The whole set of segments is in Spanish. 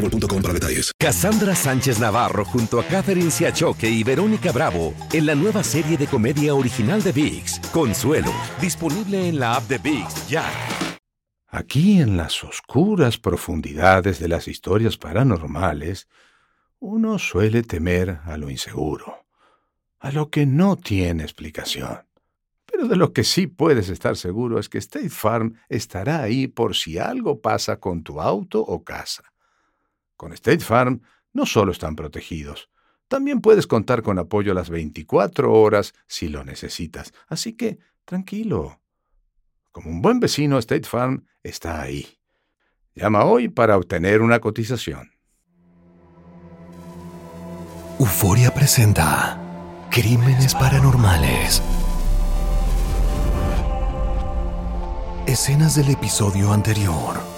boostmobile.com para detalles. Cassandra Sánchez Navarro junto a Catherine Siachoque y Verónica Bravo en la nueva serie de comedia original de VIX, Consuelo, disponible en la app de VIX ya. Aquí en las oscuras profundidades de las historias paranormales, uno suele temer a lo inseguro, a lo que no tiene explicación. Pero de lo que sí puedes estar seguro es que State Farm estará ahí por si algo pasa con tu auto o casa. Con State Farm no solo están protegidos, también puedes contar con apoyo a las 24 horas si lo necesitas. Así que, tranquilo. Como un buen vecino, State Farm está ahí. Llama hoy para obtener una cotización. Euforia presenta Crímenes Paranormales. Escenas del episodio anterior.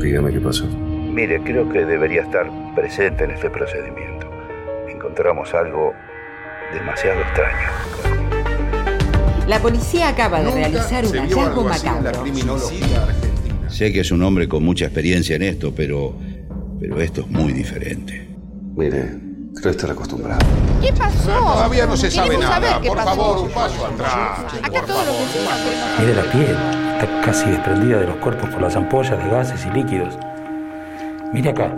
Dígame qué pasó. Mire, creo que debería estar presente en este procedimiento. Encontramos algo demasiado extraño. La policía acaba de realizar un hallazgo macabro. Sé que es un hombre con mucha experiencia en esto, pero, pero esto es muy diferente. Mire, creo estar acostumbrado. ¿Qué pasó? Todavía no se sabe Queremos nada. Por pasó. favor, un paso atrás. Acá todo lo que Mire la piel, está casi desprendida de los cuerpos por las ampollas de gases y líquidos. Mire acá,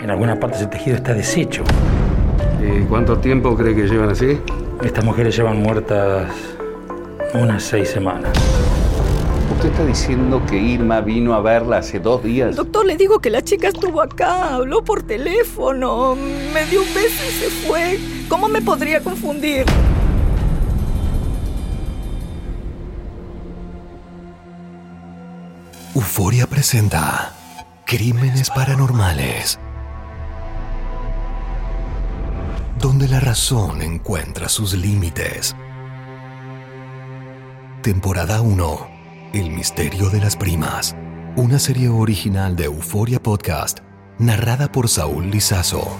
en algunas partes el tejido está deshecho. ¿Y cuánto tiempo cree que llevan así? Estas mujeres llevan muertas unas seis semanas. ¿Usted está diciendo que Irma vino a verla hace dos días? Doctor, le digo que la chica estuvo acá, habló por teléfono, me dio un beso y se fue. ¿Cómo me podría confundir? Euforia presenta Crímenes Paranormales. Donde la razón encuentra sus límites. Temporada 1. El misterio de las primas. Una serie original de Euforia Podcast, narrada por Saúl Lizazo.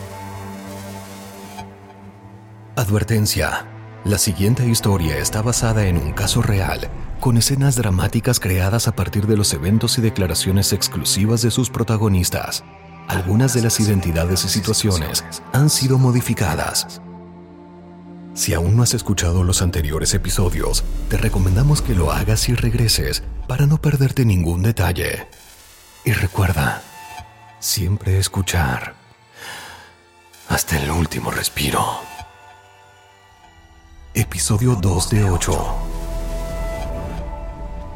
Advertencia. La siguiente historia está basada en un caso real, con escenas dramáticas creadas a partir de los eventos y declaraciones exclusivas de sus protagonistas. Algunas de las identidades y situaciones han sido modificadas. Si aún no has escuchado los anteriores episodios, te recomendamos que lo hagas y regreses para no perderte ningún detalle. Y recuerda, siempre escuchar hasta el último respiro. Episodio 2 de 8.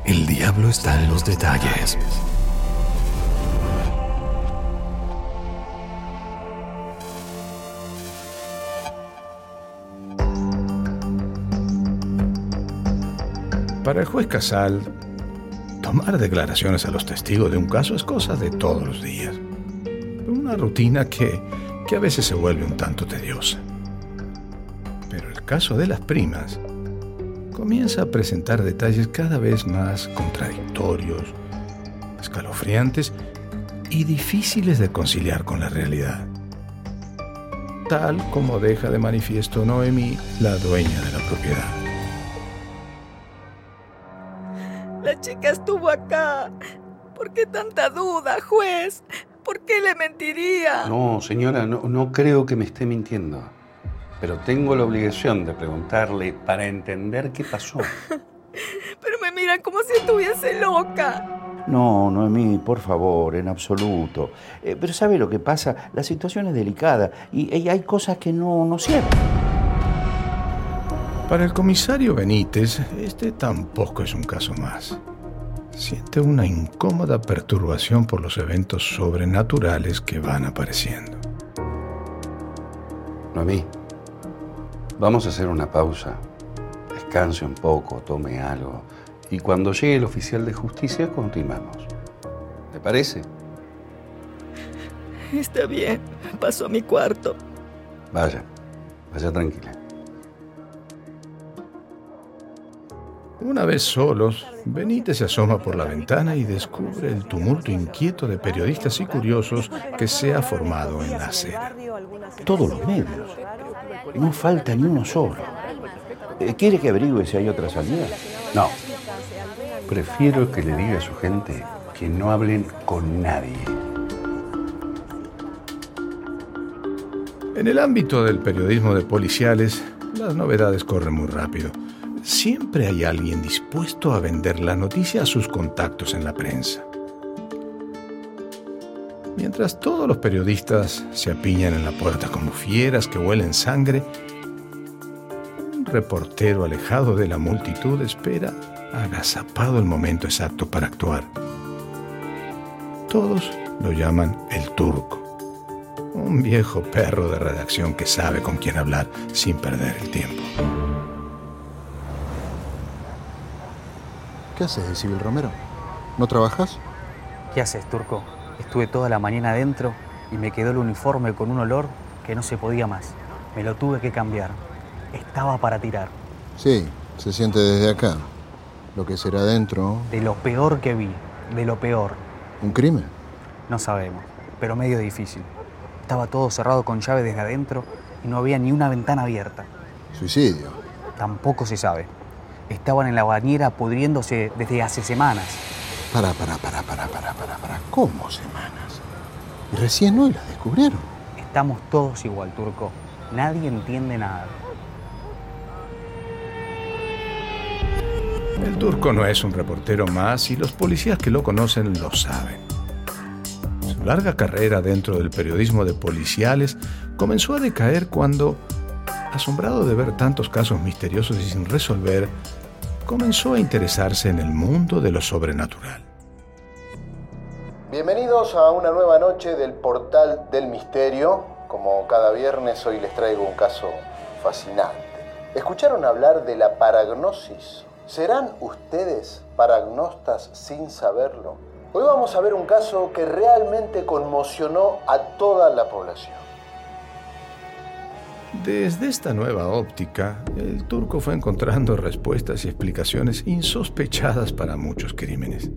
El diablo está en los detalles. Para el juez Casal, tomar declaraciones a los testigos de un caso es cosa de todos los días. Una rutina que, que a veces se vuelve un tanto tediosa. Caso de las primas comienza a presentar detalles cada vez más contradictorios, escalofriantes y difíciles de conciliar con la realidad. Tal como deja de manifiesto Noemi, la dueña de la propiedad. La chica estuvo acá. ¿Por qué tanta duda, juez? ¿Por qué le mentiría? No, señora, no, no creo que me esté mintiendo. Pero tengo la obligación de preguntarle para entender qué pasó. Pero me miran como si estuviese loca. No, Noemí, por favor, en absoluto. Eh, pero ¿sabe lo que pasa? La situación es delicada y, y hay cosas que no, no cierran. Para el comisario Benítez, este tampoco es un caso más. siente una incómoda perturbación por los eventos sobrenaturales que van apareciendo. Noemí, vamos a hacer una pausa. Descanse un poco, tome algo. Y cuando llegue el oficial de justicia, continuamos. ¿Le parece? Está bien. Paso a mi cuarto. Vaya, vaya tranquila. Una vez solos, Benítez se asoma por la ventana y descubre el tumulto inquieto de periodistas y curiosos que se ha formado en la acera. Todos los medios. No falta ni uno solo. Eh, ¿Quiere que averigüe si hay otra salida? No. Prefiero que le diga a su gente que no hablen con nadie. En el ámbito del periodismo de policiales, las novedades corren muy rápido. Siempre hay alguien dispuesto a vender la noticia a sus contactos en la prensa. Mientras todos los periodistas se apiñan en la puerta como fieras que huelen sangre, un reportero alejado de la multitud espera agazapado el momento exacto para actuar. Todos lo llaman el turco, un viejo perro de redacción que sabe con quién hablar sin perder el tiempo. ¿Qué haces, Civil Romero? ¿No trabajas? ¿Qué haces, Turco? Estuve toda la mañana adentro y me quedó el uniforme con un olor que no se podía más. Me lo tuve que cambiar. Estaba para tirar. Sí, se siente desde acá. Lo que será adentro. De lo peor que vi, de lo peor. ¿Un crimen? No sabemos, pero medio difícil. Estaba todo cerrado con llave desde adentro y no había ni una ventana abierta. ¿Suicidio? Tampoco se sabe. Estaban en la bañera pudriéndose desde hace semanas. Para, para, para, para, para, para, para. ¿Cómo semanas? Y recién hoy las descubrieron. Estamos todos igual, Turco. Nadie entiende nada. El turco no es un reportero más y los policías que lo conocen lo saben. Su larga carrera dentro del periodismo de policiales comenzó a decaer cuando, asombrado de ver tantos casos misteriosos y sin resolver, comenzó a interesarse en el mundo de lo sobrenatural. Bienvenidos a una nueva noche del Portal del Misterio. Como cada viernes, hoy les traigo un caso fascinante. ¿Escucharon hablar de la paragnosis? ¿Serán ustedes paragnostas sin saberlo? Hoy vamos a ver un caso que realmente conmocionó a toda la población. Desde esta nueva óptica, el turco fue encontrando respuestas y explicaciones insospechadas para muchos crímenes.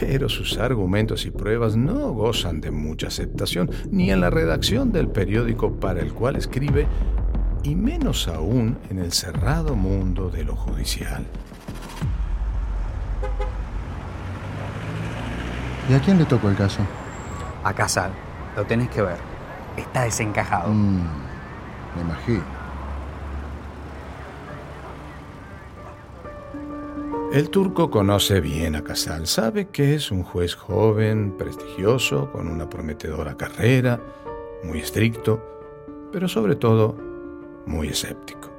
Pero sus argumentos y pruebas no gozan de mucha aceptación, ni en la redacción del periódico para el cual escribe, y menos aún en el cerrado mundo de lo judicial. ¿Y a quién le tocó el caso? A Casal. Lo tenés que ver. Está desencajado. Mm, me. El turco conoce bien a Casal, sabe que es un juez joven, prestigioso, con una prometedora carrera, muy estricto, pero sobre todo muy escéptico.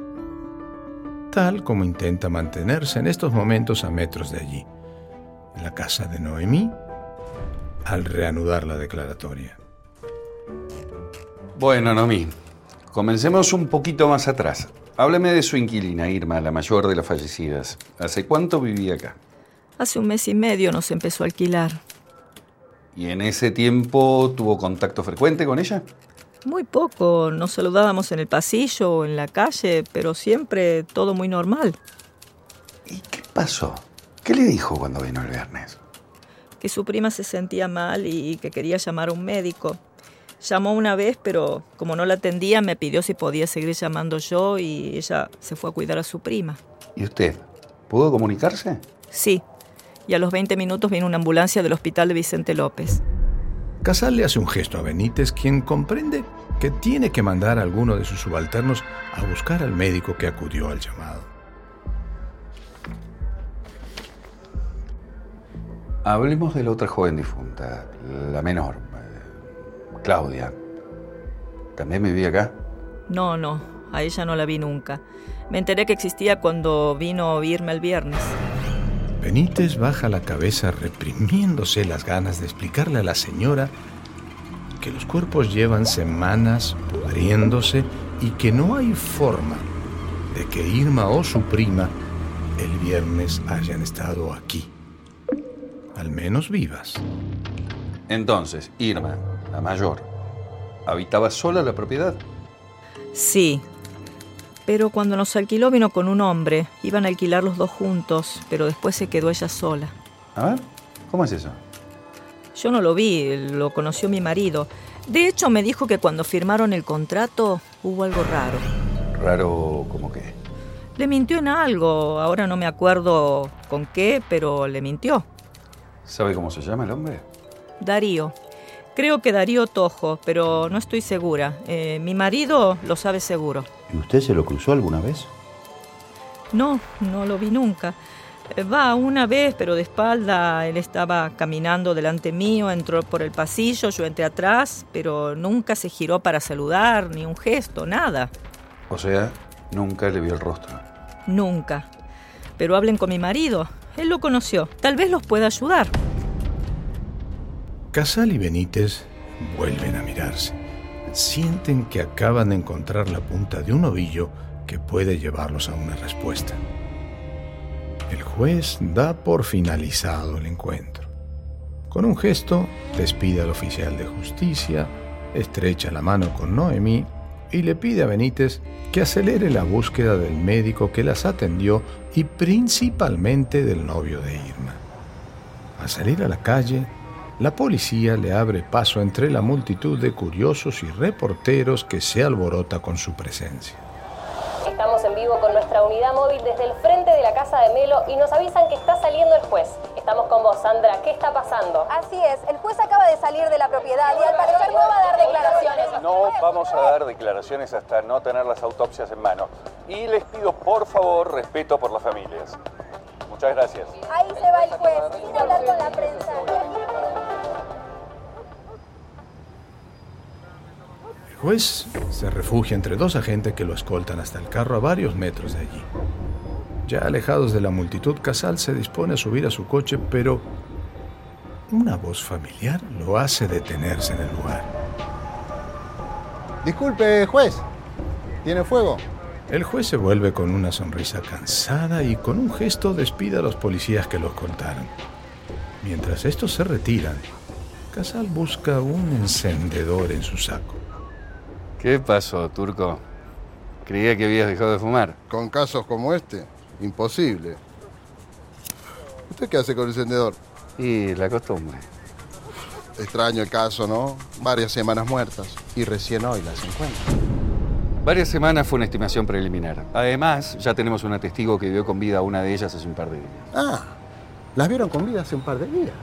Tal como intenta mantenerse en estos momentos a metros de allí, en la casa de Noemí, al reanudar la declaratoria. Bueno, Noemí, comencemos un poquito más atrás. Hábleme de su inquilina, Irma, la mayor de las fallecidas. ¿Hace cuánto vivía acá? Hace un mes y medio nos empezó a alquilar. ¿Y en ese tiempo tuvo contacto frecuente con ella? Muy poco. Nos saludábamos en el pasillo o en la calle, pero siempre todo muy normal. ¿Y qué pasó? ¿Qué le dijo cuando vino el viernes? Que su prima se sentía mal y que quería llamar a un médico. Llamó una vez, pero como no la atendía, me pidió si podía seguir llamando yo y ella se fue a cuidar a su prima. ¿Y usted? ¿Pudo comunicarse? Sí. Y a los 20 minutos vino una ambulancia del hospital de Vicente López. Casal le hace un gesto a Benítez, quien comprende que tiene que mandar a alguno de sus subalternos a buscar al médico que acudió al llamado. Hablemos de la otra joven difunta, la menor, Claudia. ¿También vivía acá? No, no, a ella no la vi nunca. Me enteré que existía cuando vino a oírme el viernes. Benítez baja la cabeza reprimiéndose las ganas de explicarle a la señora que los cuerpos llevan semanas pudriéndose y que no hay forma de que Irma o su prima el viernes hayan estado aquí. Al menos vivas. Entonces, Irma, la mayor, ¿habitaba sola la propiedad? Sí. Pero cuando nos alquiló vino con un hombre. Iban a alquilar los dos juntos, pero después se quedó ella sola. A ver, ¿cómo es eso? Yo no lo vi, lo conoció mi marido. De hecho, me dijo que cuando firmaron el contrato hubo algo raro. ¿Raro como qué? Le mintió en algo, ahora no me acuerdo con qué, pero le mintió. ¿Sabe cómo se llama el hombre? Darío. Creo que Darío Tojo, pero no estoy segura. Eh, mi marido lo sabe seguro. ¿Y usted se lo cruzó alguna vez? No, no lo vi nunca. Eh, Va una vez, pero de espalda. Él estaba caminando delante mío, entró por el pasillo, yo entré atrás, pero nunca se giró para saludar, ni un gesto, nada. O sea, nunca le vio el rostro. Nunca. Pero hablen con mi marido. Él lo conoció. Tal vez los pueda ayudar. Casal y Benítez vuelven a mirarse. Sienten que acaban de encontrar la punta de un ovillo que puede llevarlos a una respuesta. El juez da por finalizado el encuentro. Con un gesto, despide al oficial de justicia, estrecha la mano con Noemí y le pide a Benítez que acelere la búsqueda del médico que las atendió y principalmente del novio de Irma. Al salir a la calle, la policía le abre paso entre la multitud de curiosos y reporteros que se alborota con su presencia. Estamos en vivo con nuestra unidad móvil desde el frente de la casa de Melo y nos avisan que está saliendo el juez. Estamos con vos, Sandra. ¿Qué está pasando? Así es, el juez acaba de salir de la propiedad y al parecer no va a dar declaraciones. No vamos a dar declaraciones hasta no tener las autopsias en mano. Y les pido, por favor, respeto por las familias. Muchas gracias. Ahí se va el juez, sin hablar con la prensa. El juez se refugia entre dos agentes que lo escoltan hasta el carro a varios metros de allí. Ya alejados de la multitud, Casal se dispone a subir a su coche, pero una voz familiar lo hace detenerse en el lugar. Disculpe, juez. ¿Tiene fuego? El juez se vuelve con una sonrisa cansada y con un gesto despide a los policías que lo escoltaron. Mientras estos se retiran, Casal busca un encendedor en su saco. ¿Qué pasó, Turco? Creía que habías dejado de fumar. Con casos como este, imposible. ¿Usted qué hace con el encendedor? Y la costumbre. Extraño el caso, ¿no? Varias semanas muertas y recién hoy las encuentro. Varias semanas fue una estimación preliminar. Además, ya tenemos una testigo que vio con vida a una de ellas hace un par de días. Ah, las vieron con vida hace un par de días.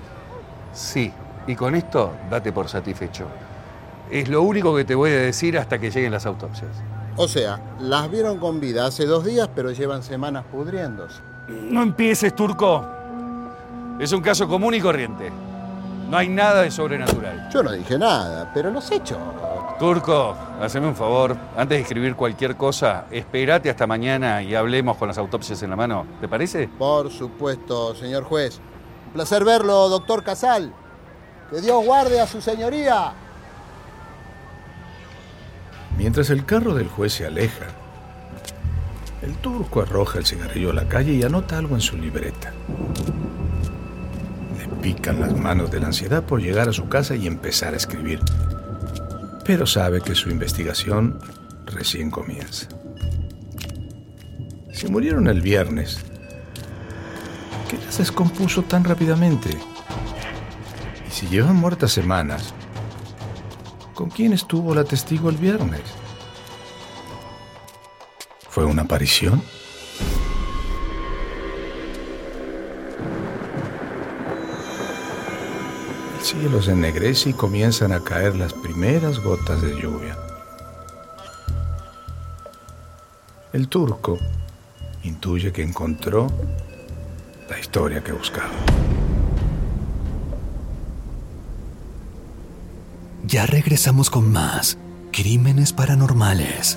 Sí, y con esto date por satisfecho. Es lo único que te voy a decir hasta que lleguen las autopsias. O sea, las vieron con vida hace dos días, pero llevan semanas pudriéndose. No empieces, Turco. Es un caso común y corriente. No hay nada de sobrenatural. Yo no dije nada, pero los hechos. Turco, haceme un favor. Antes de escribir cualquier cosa, espérate hasta mañana y hablemos con las autopsias en la mano. ¿Te parece? Por supuesto, señor juez. Un placer verlo, doctor Casal. Que Dios guarde a su señoría. Mientras el carro del juez se aleja, el turco arroja el cigarrillo a la calle y anota algo en su libreta. Le pican las manos de la ansiedad por llegar a su casa y empezar a escribir. Pero sabe que su investigación recién comienza. Si murieron el viernes, ¿qué las descompuso tan rápidamente? Y si llevan muertas semanas, ¿Con quién estuvo la testigo el viernes? ¿Fue una aparición? El cielo se ennegrece y comienzan a caer las primeras gotas de lluvia. El turco intuye que encontró la historia que buscaba. Ya regresamos con más Crímenes Paranormales.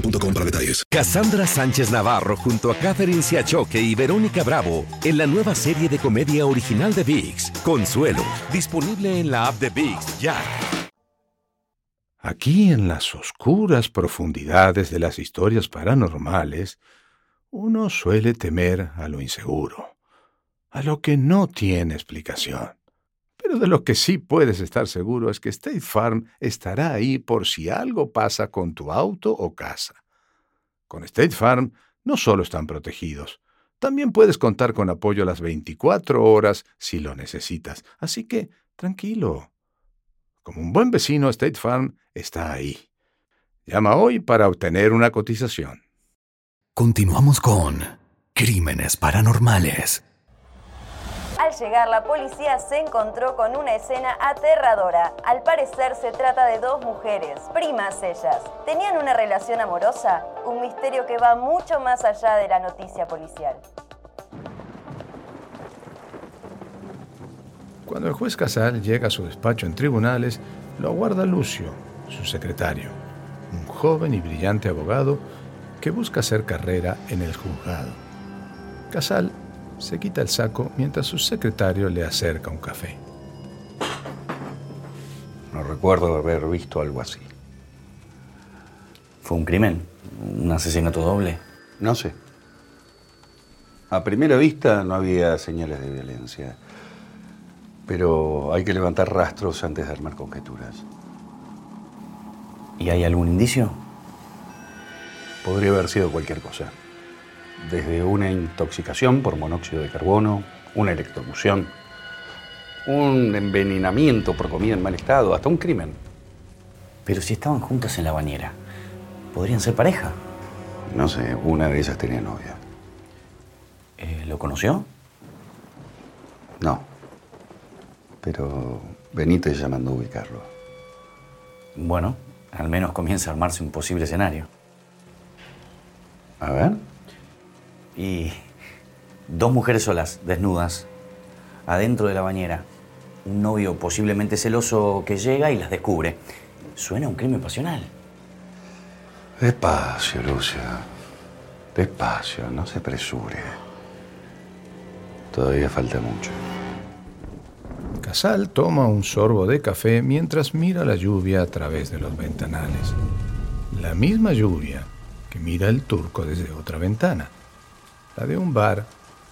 boostmobile.com para detalles. Cassandra Sánchez Navarro junto a Catherine Siachoque y Verónica Bravo en la nueva serie de comedia original de VIX, Consuelo, disponible en la app de VIX ya. Aquí en las oscuras profundidades de las historias paranormales, uno suele temer a lo inseguro, a lo que no tiene explicación. Pero de lo que sí puedes estar seguro es que State Farm estará ahí por si algo pasa con tu auto o casa. Con State Farm no solo están protegidos, también puedes contar con apoyo las 24 horas si lo necesitas. Así que, tranquilo. Como un buen vecino, State Farm está ahí. Llama hoy para obtener una cotización. Continuamos con Crímenes Paranormales. Llegar, la policía se encontró con una escena aterradora. Al parecer se trata de dos mujeres, primas ellas. ¿Tenían una relación amorosa? Un misterio que va mucho más allá de la noticia policial. Cuando el juez Casal llega a su despacho en tribunales, lo aguarda Lucio, su secretario, un joven y brillante abogado que busca hacer carrera en el juzgado. Casal se quita el saco mientras su secretario le acerca un café. No recuerdo haber visto algo así. ¿Fue un crimen? ¿Un asesinato doble? No sé. A primera vista no había señales de violencia. Pero hay que levantar rastros antes de armar conjeturas. ¿Y hay algún indicio? Podría haber sido cualquier cosa. Desde una intoxicación por monóxido de carbono, una electrocución, un envenenamiento por comida en mal estado, hasta un crimen. Pero si estaban juntas en la bañera, ¿podrían ser pareja? No sé, una de ellas tenía novia. Eh, ¿Lo conoció? No. Pero Benítez ya mandó a ubicarlo. Bueno, al menos comienza a armarse un posible escenario. A ver. Y dos mujeres solas, desnudas, adentro de la bañera. Un novio posiblemente celoso que llega y las descubre. Suena a un crimen pasional. Despacio, Lucia. Despacio, no se apresure. Todavía falta mucho. Casal toma un sorbo de café mientras mira la lluvia a través de los ventanales. La misma lluvia que mira el turco desde otra ventana, la de un bar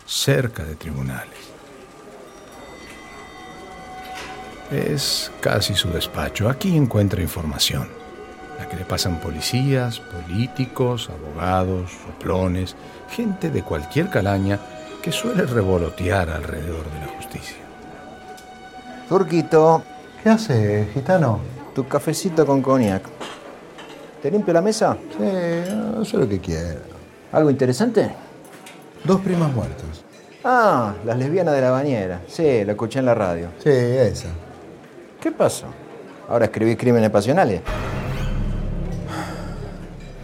cerca de tribunales. Es casi su despacho. Aquí encuentra información, la que le pasan policías, políticos, abogados, soplones, gente de cualquier calaña que suele revolotear alrededor de la justicia. Turquito. ¿Qué hace, gitano? Tu cafecito con cognac. ¿Te limpio la mesa? Sí, eso es lo que quiero. ¿Algo interesante? Dos primas muertas. Ah, las lesbianas de la bañera. Sí, la escuché en la radio. Sí, esa. ¿Qué pasó? ¿Ahora escribí crímenes pasionales?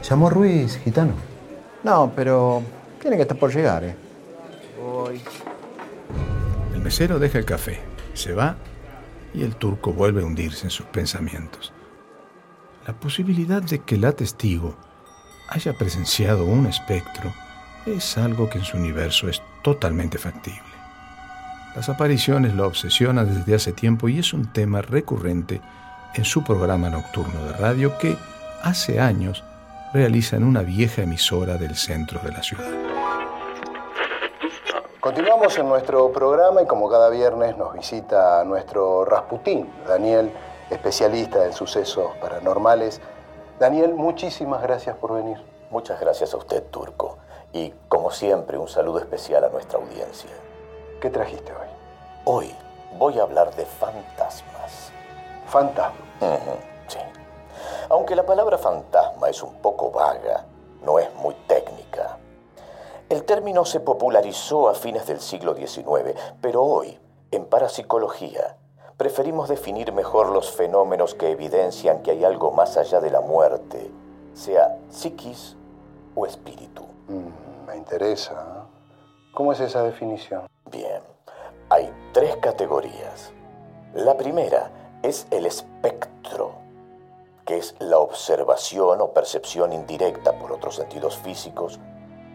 Llamó Ruiz, gitano. No, pero tiene que estar por llegar, ¿eh? Voy. El mesero deja el café, se va y el turco vuelve a hundirse en sus pensamientos. La posibilidad de que la testigo haya presenciado un espectro es algo que en su universo es totalmente factible. Las apariciones lo obsesionan desde hace tiempo y es un tema recurrente en su programa nocturno de radio que hace años realiza en una vieja emisora del centro de la ciudad. Continuamos en nuestro programa y como cada viernes nos visita nuestro Rasputín, Daniel, especialista en sucesos paranormales. Daniel, muchísimas gracias por venir. Muchas gracias a usted, Turco. Y como siempre, un saludo especial a nuestra audiencia. ¿Qué trajiste hoy? Hoy voy a hablar de fantasmas. ¿Fantasmas? Ujú, sí. Aunque la palabra fantasma es un poco vaga, no es muy técnica. El término se popularizó a fines del siglo XIX, pero hoy, en parapsicología, preferimos definir mejor los fenómenos que evidencian que hay algo más allá de la muerte, sea psiquis o espíritu. Mm, me interesa. ¿Cómo es esa definición? Bien, hay tres categorías. La primera es el espectro, que es la observación o percepción indirecta por otros sentidos físicos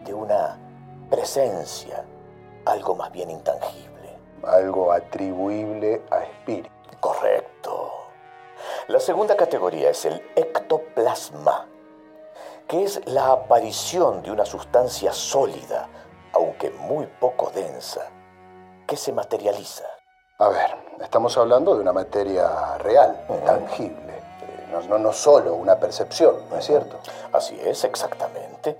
de una presencia, algo más bien intangible. Algo atribuible a espíritu. Correcto. La segunda categoría es el ectoplasma, que es la aparición de una sustancia sólida, aunque muy poco densa, que se materializa. A ver, estamos hablando de una materia real, tangible. Eh, No, no, no solo una percepción, ¿no es cierto? Así es, exactamente.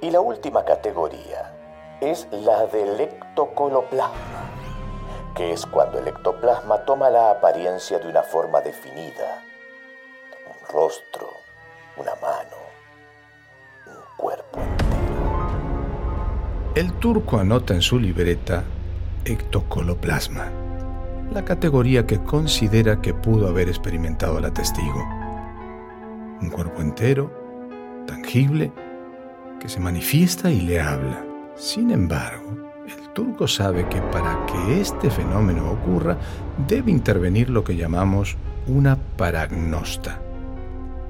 Y la última categoría es la del ectocoloplasma, que es cuando el ectoplasma toma la apariencia de una forma definida. Un rostro, una mano, El turco anota en su libreta ectocoloplasma, la categoría que considera que pudo haber experimentado la testigo. Un cuerpo entero, tangible, que se manifiesta y le habla. Sin embargo, el turco sabe que para que este fenómeno ocurra debe intervenir lo que llamamos una paragnosta,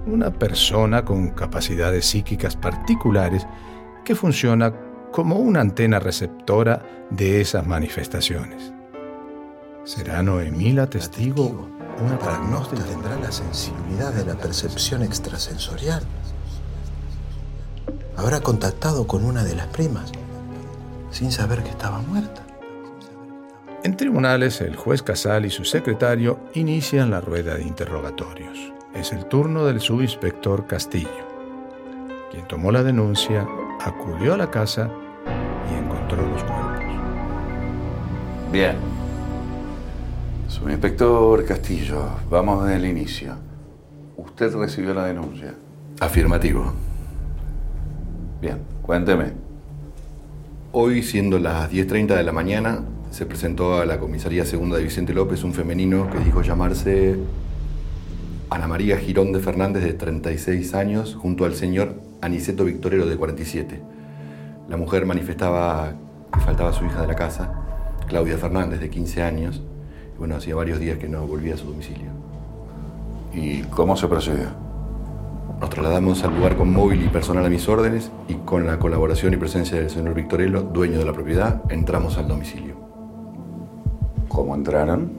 una persona con capacidades psíquicas particulares que funciona como una antena receptora de esas manifestaciones. ¿Será Noemí la testigo? Una paragnosta tendrá la sensibilidad de la percepción extrasensorial. Habrá contactado con una de las primas sin saber que estaba muerta. En tribunales, el juez Casal y su secretario inician la rueda de interrogatorios. Es el turno del subinspector Castillo, quien tomó la denuncia, acudió a la casa y encontró los cuerpos. Bien. Subinspector Castillo, vamos desde el inicio. ¿Usted recibió la denuncia? Afirmativo. Bien, cuénteme. Hoy, siendo las 10.30 de la mañana, se presentó a la comisaría segunda de Vicente López un femenino que dijo llamarse Ana María Girón de Fernández, de 36 años, junto al señor Aniceto Victorero, de 47. La mujer manifestaba que faltaba su hija de la casa, Claudia Fernández, de 15 años. Y bueno, hacía varios días que no volvía a su domicilio. ¿Y cómo se procedió? Nos trasladamos al lugar con móvil y personal a mis órdenes y con la colaboración y presencia del señor Victorello, dueño de la propiedad, entramos al domicilio. ¿Cómo entraron?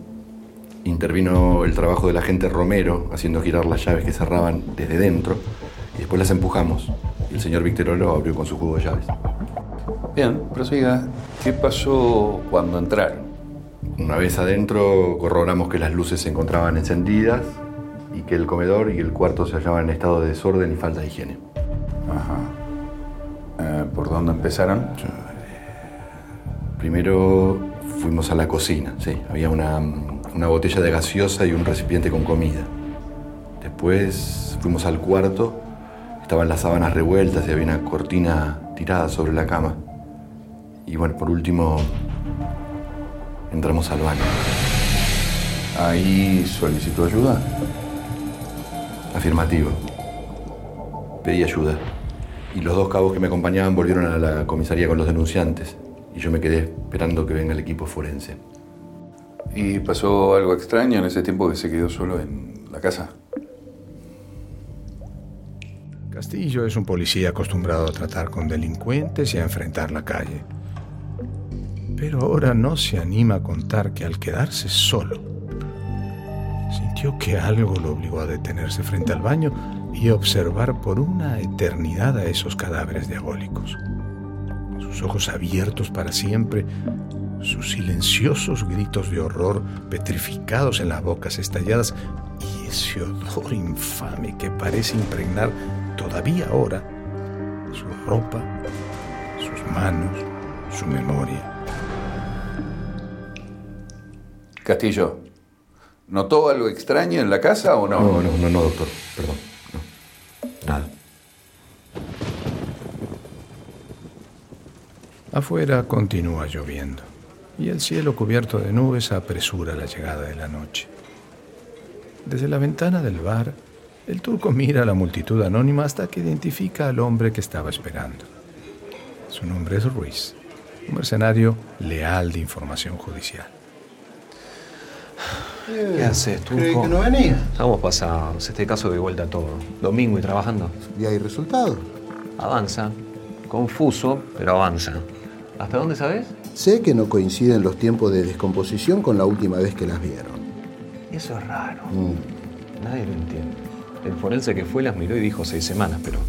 Intervino el trabajo del agente Romero, haciendo girar las llaves que cerraban desde dentro, y después las empujamos. Y el señor Victorello abrió con su jugo de llaves. Bien, prosiga. ¿Qué pasó cuando entraron? Una vez adentro, corroboramos que las luces se encontraban encendidas y que el comedor y el cuarto se hallaban en estado de desorden y falta de higiene. Ajá. Eh, ¿Por dónde empezaron? Primero fuimos a la cocina, sí. Había una, una botella de gaseosa y un recipiente con comida. Después fuimos al cuarto, estaban las sábanas revueltas y había una cortina tirada sobre la cama. Y bueno, por último, entramos al baño. ¿Ahí solicitó ayuda? Afirmativo. Pedí ayuda. Y los dos cabos que me acompañaban volvieron a la comisaría con los denunciantes. Y yo me quedé esperando que venga el equipo forense. ¿Y pasó algo extraño en ese tiempo que se quedó solo en la casa? Castillo es un policía acostumbrado a tratar con delincuentes y a enfrentar la calle. Pero ahora no se anima a contar que al quedarse solo, sintió que algo lo obligó a detenerse frente al baño y observar por una eternidad a esos cadáveres diabólicos. Sus ojos abiertos para siempre, sus silenciosos gritos de horror petrificados en las bocas estalladas y ese odor infame que parece impregnar todavía ahora su ropa, sus manos, su memoria. Castillo, ¿notó algo extraño en la casa o no? No, no, no, no, doctor. Perdón. Nada. Afuera continúa lloviendo y el cielo cubierto de nubes apresura la llegada de la noche. Desde la ventana del bar, el turco mira a la multitud anónima hasta que identifica al hombre que estaba esperando. Su nombre es Ruiz, un mercenario leal de información judicial. ¿Qué haces, Turco? Creí que no venía. Estamos pasados. Este caso de vuelta todo. Domingo y trabajando. ¿Y hay resultados? Avanza. Confuso, pero avanza. ¿Hasta dónde sabes? Sé que no coinciden los tiempos de descomposición con la última vez que las vieron. Eso es raro. Mm. Nadie lo entiende. El forense que fue las miró y dijo seis semanas, pero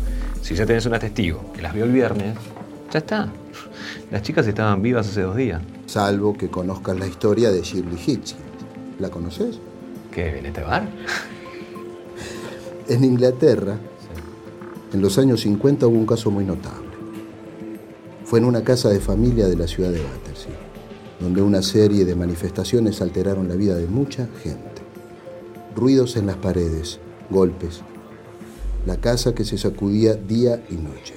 si ya tenés una testigo que las vio el viernes, ya está. Las chicas estaban vivas hace dos días. Salvo que conozcas la historia de Shirley Hitchens. ¿La conoces? ¿Qué? ¿En este bar? En Inglaterra, en los años 50 hubo un caso muy notable. Fue en una casa de familia de la ciudad de Battersea, donde una serie de manifestaciones alteraron la vida de mucha gente. Ruidos en las paredes, golpes, la casa que se sacudía día y noche.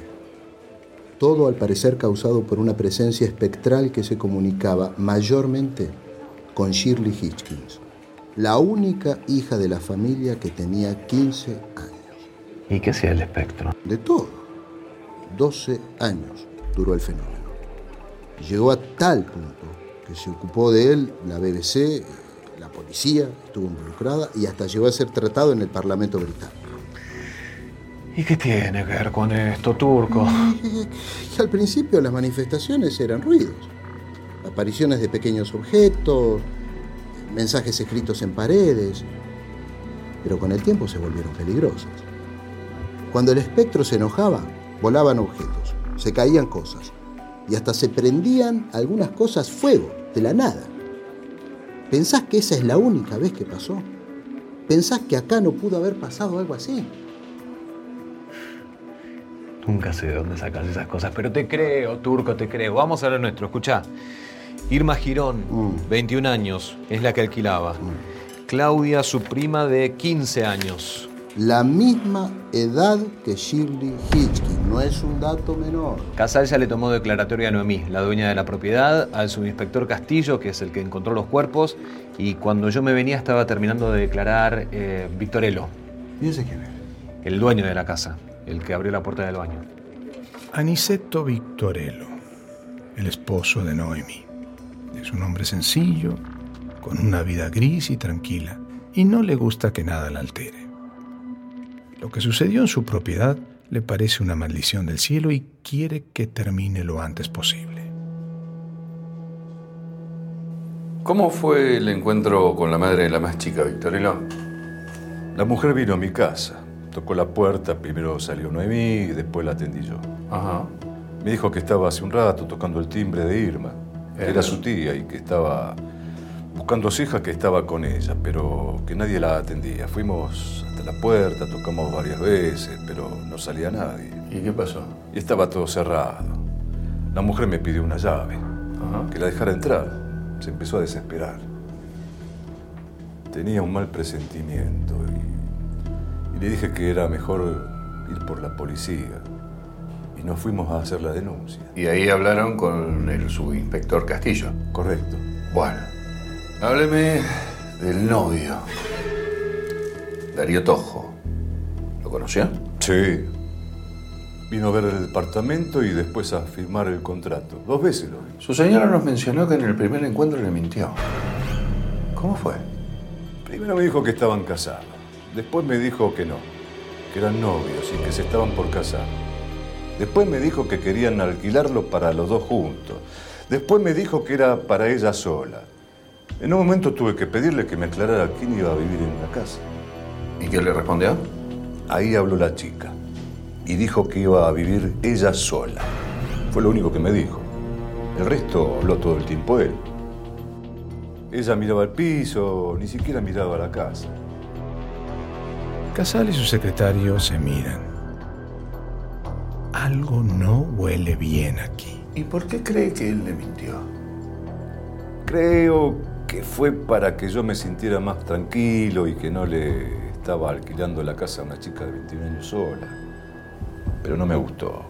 Todo al parecer causado por una presencia espectral que se comunicaba mayormente con Shirley Hitchkins, la única hija de la familia que tenía 15 años. ¿Y qué hacía el espectro? De todo. 12 años duró el fenómeno. Llegó a tal punto que se ocupó de él la BBC, la policía estuvo involucrada y hasta llegó a ser tratado en el Parlamento británico. ¿Y qué tiene que ver con esto, Turco? Y al principio las manifestaciones eran ruidos, apariciones de pequeños objetos, mensajes escritos en paredes, pero con el tiempo se volvieron peligrosas. Cuando el espectro se enojaba, volaban objetos, se caían cosas y hasta se prendían algunas cosas fuego, de la nada. ¿Pensás que esa es la única vez que pasó? ¿Pensás que acá no pudo haber pasado algo así? Nunca sé de dónde sacas esas cosas, pero te creo, Turco, te creo. Vamos a lo nuestro, escuchá. Irma Girón, 21 años, es la que alquilaba. Claudia, su prima de 15 años. La misma edad que Shirley Hitchkins, no es un dato menor. Casal ya le tomó declaratoria a Noemí, la dueña de la propiedad, al subinspector Castillo, que es el que encontró los cuerpos, y cuando yo me venía estaba terminando de declarar eh, Victorello. ¿Y ese quién es? El dueño de la casa, el que abrió la puerta del baño. Aniceto Victorello, el esposo de Noemi. Es un hombre sencillo, con una vida gris y tranquila, y no le gusta que nada la altere. Lo que sucedió en su propiedad le parece una maldición del cielo y quiere que termine lo antes posible. ¿Cómo fue el encuentro con la madre de la más chica, Victorino? La mujer vino a mi casa, tocó la puerta, primero salió Noemí y después la atendí yo. Ajá. Me dijo que estaba hace un rato tocando el timbre de Irma, que era su tía y que estaba buscando a su hija que estaba con ella, pero que nadie la atendía. Fuimos hasta la puerta, tocamos varias veces, pero no salía nadie. ¿Y qué pasó? Y estaba todo cerrado. La mujer me pidió una llave, que la dejara entrar. Se empezó a desesperar. Tenía un mal presentimiento y, y le dije que era mejor ir por la policía. Nos fuimos a hacer la denuncia. Y ahí hablaron con el subinspector Castillo. Correcto. Bueno, hábleme del novio. Darío Tojo. ¿Lo conoció? Sí. Vino a ver el departamento y después a firmar el contrato. Dos veces lo vi. Su señora nos mencionó que en el primer encuentro le mintió. ¿Cómo fue? Primero me dijo que estaban casados. Después me dijo que no, que eran novios y que se estaban por casar. Después me dijo que querían alquilarlo para los dos juntos. Después me dijo que era para ella sola. En un momento tuve que pedirle que me aclarara quién iba a vivir en la casa. ¿Y qué le respondió? Ahí habló la chica y dijo que iba a vivir ella sola. Fue lo único que me dijo. El resto habló todo el tiempo él. Ella miraba al piso, ni siquiera miraba a la casa. Casal y su secretario se miran. Algo no huele bien aquí. ¿Y por qué cree que él le mintió? Creo que fue para que yo me sintiera más tranquilo y que no le estaba alquilando la casa a una chica de 21 años sola. pero no me gustó.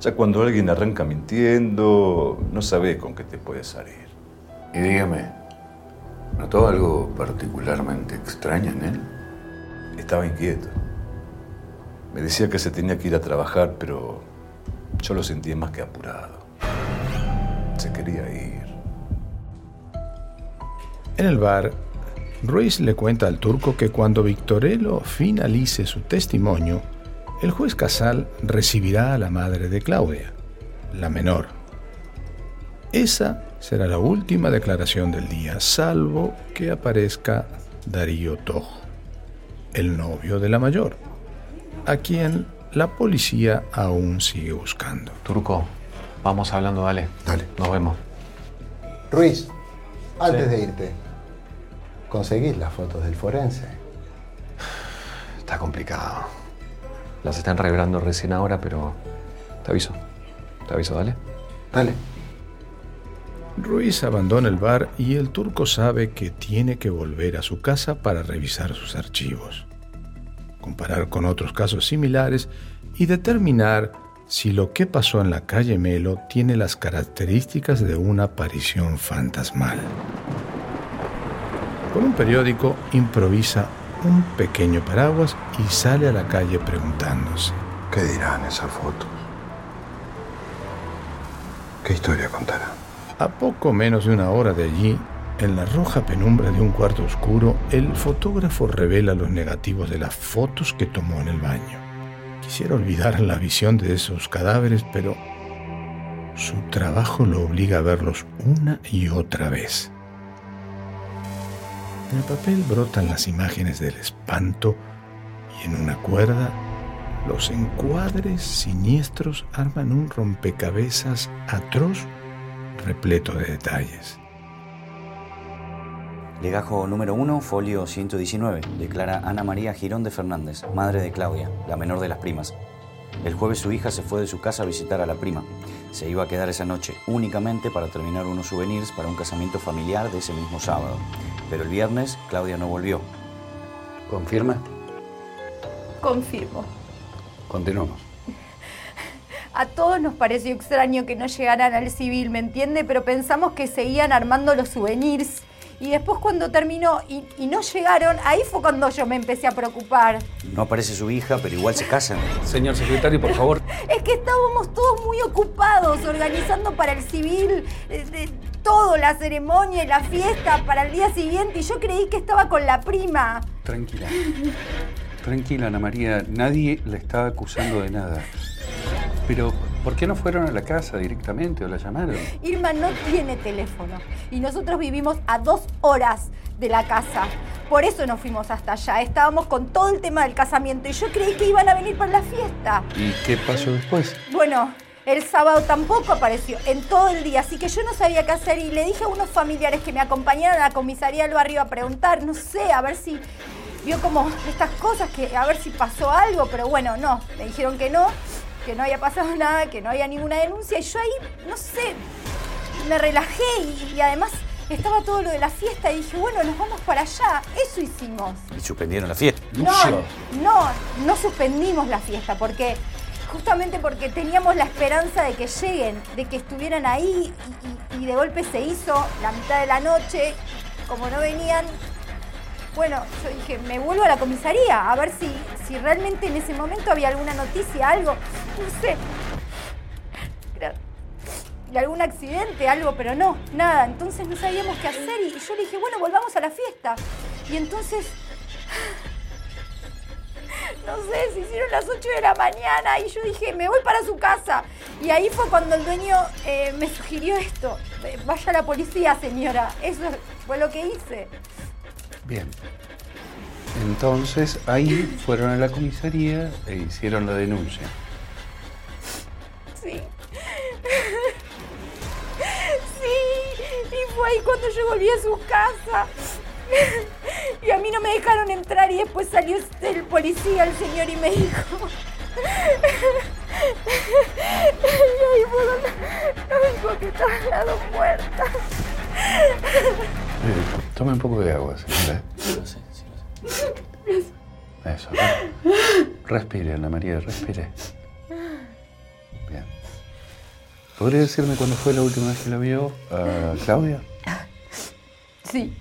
Ya cuando alguien arranca mintiendo, no sabes con qué te puede salir. Y dígame, ¿notó algo particularmente extraño en él? Estaba inquieto. Me decía que se tenía que ir a trabajar, pero yo lo sentí más que apurado. Se quería ir. En el bar, Ruiz le cuenta al turco que cuando Victorello finalice su testimonio, el juez Casal recibirá a la madre de Claudia, la menor. Esa será la última declaración del día, salvo que aparezca Darío Tojo, el novio de la mayor, a quien la policía aún sigue buscando. Turco, vamos hablando, dale. Dale. Nos vemos. Ruiz, antes Sí. de irte, ¿conseguís las fotos del forense? Está complicado. Las están revelando recién ahora, pero te aviso. Te aviso, dale. Dale. Ruiz abandona el bar y el turco sabe que tiene que volver a su casa para revisar sus archivos, comparar con otros casos similares y determinar si lo que pasó en la calle Melo tiene las características de una aparición fantasmal. Con un periódico improvisa un pequeño paraguas y sale a la calle preguntándose. ¿Qué dirán esas fotos? ¿Qué historia contarán? A poco menos de una hora de allí, en la roja penumbra de un cuarto oscuro, el fotógrafo revela los negativos de las fotos que tomó en el baño. Quisiera olvidar la visión de esos cadáveres, pero su trabajo lo obliga a verlos una y otra vez. En el papel brotan las imágenes del espanto y en una cuerda los encuadres siniestros arman un rompecabezas atroz repleto de detalles. Legajo número 1, folio 119. Declara Ana María Girón de Fernández, madre de Claudia, la menor de las primas. El jueves su hija se fue de su casa a visitar a la prima. Se iba a quedar esa noche únicamente para terminar unos souvenirs para un casamiento familiar de ese mismo sábado. Pero el viernes Claudia no volvió. ¿Confirma? Confirmo. Continuamos. A todos nos pareció extraño que no llegaran al civil, ¿me entiende? Pero pensamos que seguían armando los souvenirs. Y después cuando terminó y, y no llegaron, ahí fue cuando yo me empecé a preocupar. No aparece su hija, pero igual se casan. Señor secretario, por favor. Es que estábamos todos muy ocupados organizando para el civil eh, todo, la ceremonia y la fiesta para el día siguiente. Y yo creí que estaba con la prima. Tranquila. Tranquila, Ana María. Nadie la está acusando de nada. Pero, ¿por qué no fueron a la casa directamente o la llamaron? Irma no tiene teléfono y nosotros vivimos a dos horas de la casa. Por eso nos fuimos hasta allá. Estábamos con todo el tema del casamiento y yo creí que iban a venir para la fiesta. ¿Y qué pasó después? Bueno, el sábado tampoco apareció en todo el día, así que yo no sabía qué hacer y le dije a unos familiares que me acompañaron a la comisaría del barrio a preguntar, no sé, a ver si vio como estas cosas, que a ver si pasó algo, pero bueno, no, me dijeron que no, que no había pasado nada, que no había ninguna denuncia y yo ahí, no sé, me relajé y, y además estaba todo lo de la fiesta y dije, bueno, nos vamos para allá, eso hicimos. Y suspendieron la fiesta. No, no, no suspendimos la fiesta porque justamente porque teníamos la esperanza de que lleguen, de que estuvieran ahí y, y- y de golpe se hizo la mitad de la noche, como no venían, bueno, yo dije, me vuelvo a la comisaría a ver si, si realmente en ese momento había alguna noticia, algo, no sé, algún accidente, algo, pero no, nada, entonces no sabíamos qué hacer y yo le dije, bueno, volvamos a la fiesta. Y entonces no sé, se hicieron las 8 de la mañana y yo dije, me voy para su casa. Y ahí fue cuando el dueño eh, me sugirió esto. Vaya a la policía, señora. Eso fue lo que hice. Bien. Entonces, ahí fueron a la comisaría e hicieron la denuncia. Sí. Sí, y fue ahí cuando yo volví a su casa. Y a mí no me dejaron entrar y después salió el policía, el señor, y me dijo... Y ahí fue cuando me dijo que estaba las dos muertas. Eh, tome un poco de agua, señora. Eso. Respire, Ana María, respire. ¿Podría decirme cuándo fue la última vez que la vio a Claudia? Sí.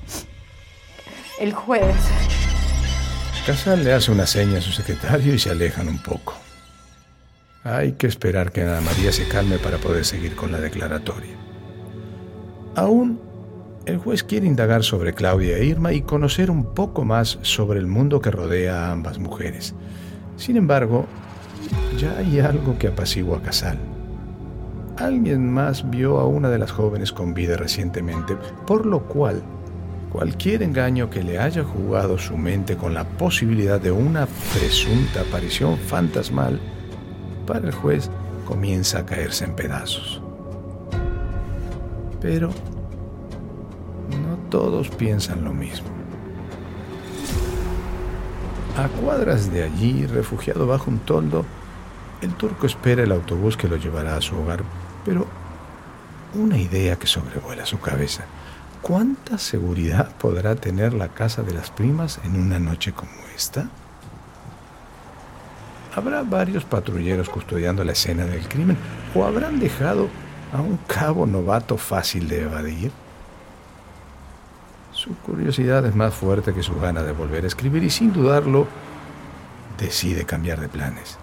El jueves. Casal le hace una seña a su secretario y se alejan un poco. Hay que esperar que Ana María se calme para poder seguir con la declaratoria. Aún, el juez quiere indagar sobre Claudia e Irma y conocer un poco más sobre el mundo que rodea a ambas mujeres. Sin embargo, ya hay algo que apacigua a Casal. Alguien más vio a una de las jóvenes con vida recientemente, por lo cual cualquier engaño que le haya jugado su mente con la posibilidad de una presunta aparición fantasmal, para el juez comienza a caerse en pedazos. Pero todos piensan lo mismo. A cuadras de allí, refugiado bajo un toldo, el turco espera el autobús que lo llevará a su hogar, pero una idea que sobrevuela su cabeza. ¿Cuánta seguridad podrá tener la casa de las primas en una noche como esta? ¿Habrá varios patrulleros custodiando la escena del crimen o habrán dejado a un cabo novato fácil de evadir? Su curiosidad es más fuerte que su gana de volver a escribir y sin dudarlo decide cambiar de planes.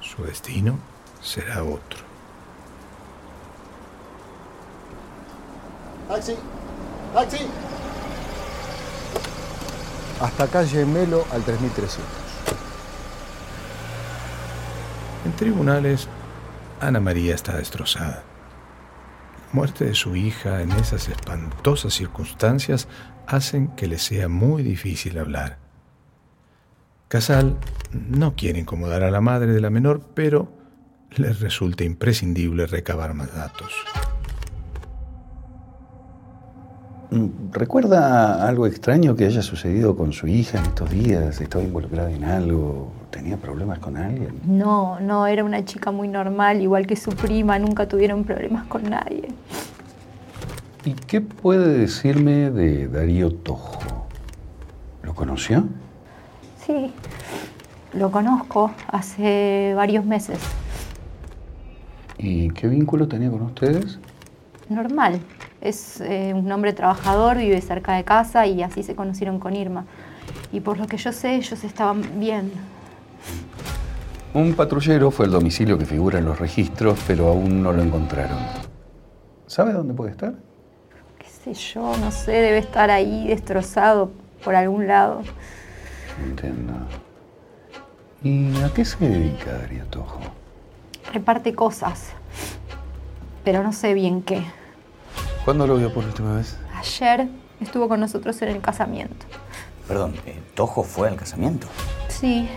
Su destino será otro. Taxi, taxi. Hasta calle Melo al 3300. En tribunales, Ana María está destrozada. Muerte de su hija en esas espantosas circunstancias hacen que le sea muy difícil hablar. Casal no quiere incomodar a la madre de la menor, pero les resulta imprescindible recabar más datos. ¿Recuerda algo extraño que haya sucedido con su hija en estos días? ¿Estaba involucrada en algo? ¿Tenía problemas con alguien? No, no, era una chica muy normal, igual que su prima, nunca tuvieron problemas con nadie. ¿Y qué puede decirme de Darío Tojo? ¿Lo conoció? Sí, lo conozco hace varios meses. ¿Y qué vínculo tenía con ustedes? Normal. Es eh, un hombre trabajador, vive cerca de casa y así se conocieron con Irma. Y por lo que yo sé, ellos estaban bien. Un patrullero fue al domicilio que figura en los registros, pero aún no lo encontraron. ¿Sabe dónde puede estar? Qué sé yo, no sé, debe estar ahí destrozado por algún lado. Entiendo. ¿Y a qué se dedica Darío Tojo? Reparte cosas, pero no sé bien qué. ¿Cuándo lo vio por última vez? Ayer estuvo con nosotros en el casamiento. Perdón, eh, ¿Tojo fue al casamiento? Sí,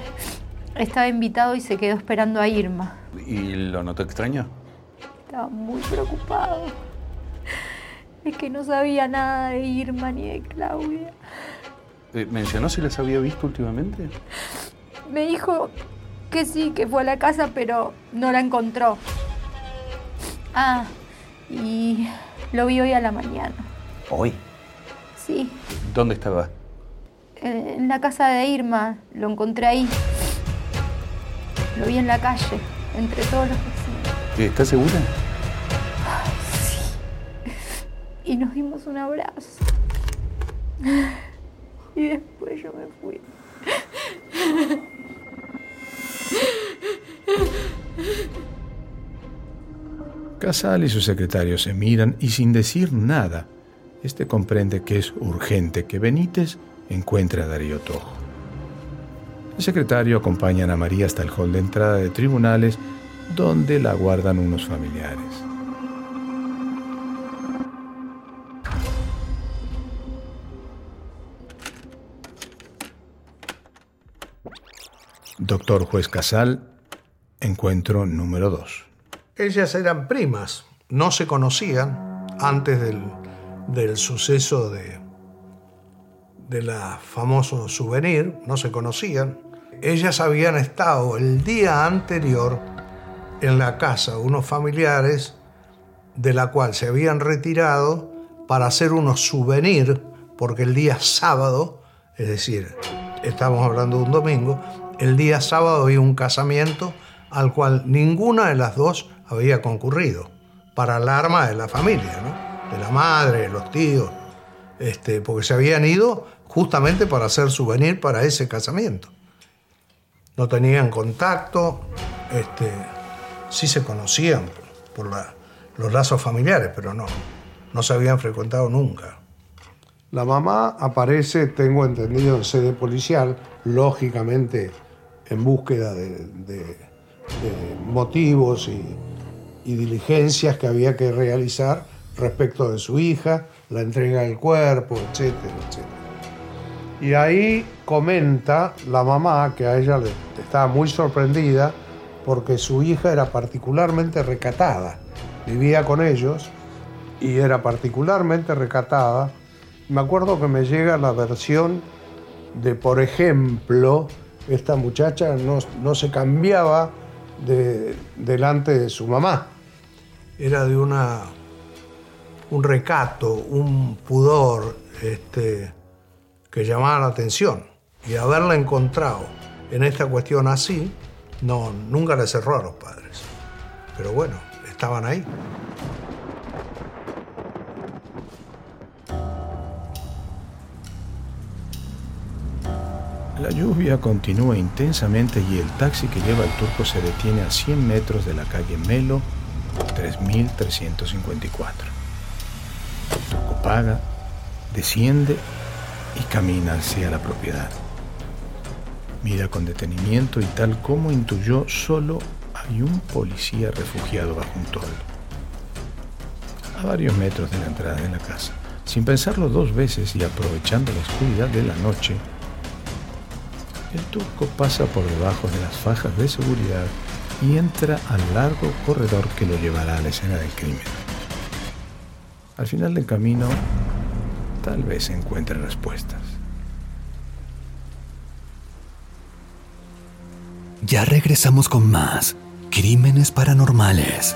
estaba invitado y se quedó esperando a Irma. ¿Y lo notó extraño? Estaba muy preocupado. Es que no sabía nada de Irma ni de Claudia. Eh, ¿Mencionó si las había visto últimamente? Me dijo que sí, que fue a la casa, pero no la encontró. Ah, y lo vi hoy a la mañana. ¿Hoy? Sí, ¿Dónde estaba? en la casa de Irma. Lo encontré ahí. Lo vi en la calle, entre todos los vecinos. ¿Está segura? Y nos dimos un abrazo. Y después yo me fui. Casal y su secretario se miran y sin decir nada, este comprende que es urgente que Benítez encuentre a Darío Tojo. El secretario acompaña a María hasta el hall de entrada de tribunales, donde la aguardan unos familiares. Doctor Juez Casal, encuentro número 2. Ellas eran primas, no se conocían antes del, del suceso de, de la famoso souvenir, no se conocían. Ellas habían estado el día anterior en la casa unos familiares de la cual se habían retirado para hacer unos souvenirs, porque el día sábado, es decir, estamos hablando de un domingo, el día sábado había un casamiento al cual ninguna de las dos había concurrido para alarma de la familia, de la madre, de los tíos, este, porque se habían ido justamente para hacer souvenir para ese casamiento. No tenían contacto, este, sí se conocían por los lazos familiares, pero no, no se habían frecuentado nunca. La mamá aparece, tengo entendido, en sede policial, lógicamente en búsqueda de, motivos y, y, diligencias que había que realizar respecto de su hija, la entrega del cuerpo, etcétera, etcétera. Y ahí comenta la mamá que a ella le estaba muy sorprendida porque su hija era particularmente recatada. Vivía con ellos y era particularmente recatada. Me acuerdo que me llega la versión de, por ejemplo, esta muchacha no, se cambiaba de, delante de su mamá. Era de una, un recato, un pudor este, que llamaba la atención. Y haberla encontrado en esta cuestión así, no, nunca le cerró a los padres. Pero bueno, estaban ahí. La lluvia continúa intensamente y el taxi que lleva al turco se detiene a 100 metros de la calle Melo, 3354. El turco paga, desciende y camina hacia la propiedad. Mira con detenimiento y tal como intuyó, solo hay un policía refugiado bajo un toldo. A varios metros de la entrada de la casa. Sin pensarlo dos veces y aprovechando la oscuridad de la noche, el turco pasa por debajo de las fajas de seguridad y entra al largo corredor que lo llevará a la escena del crimen. Al final del camino, tal vez encuentre respuestas. Ya regresamos con más Crímenes Paranormales.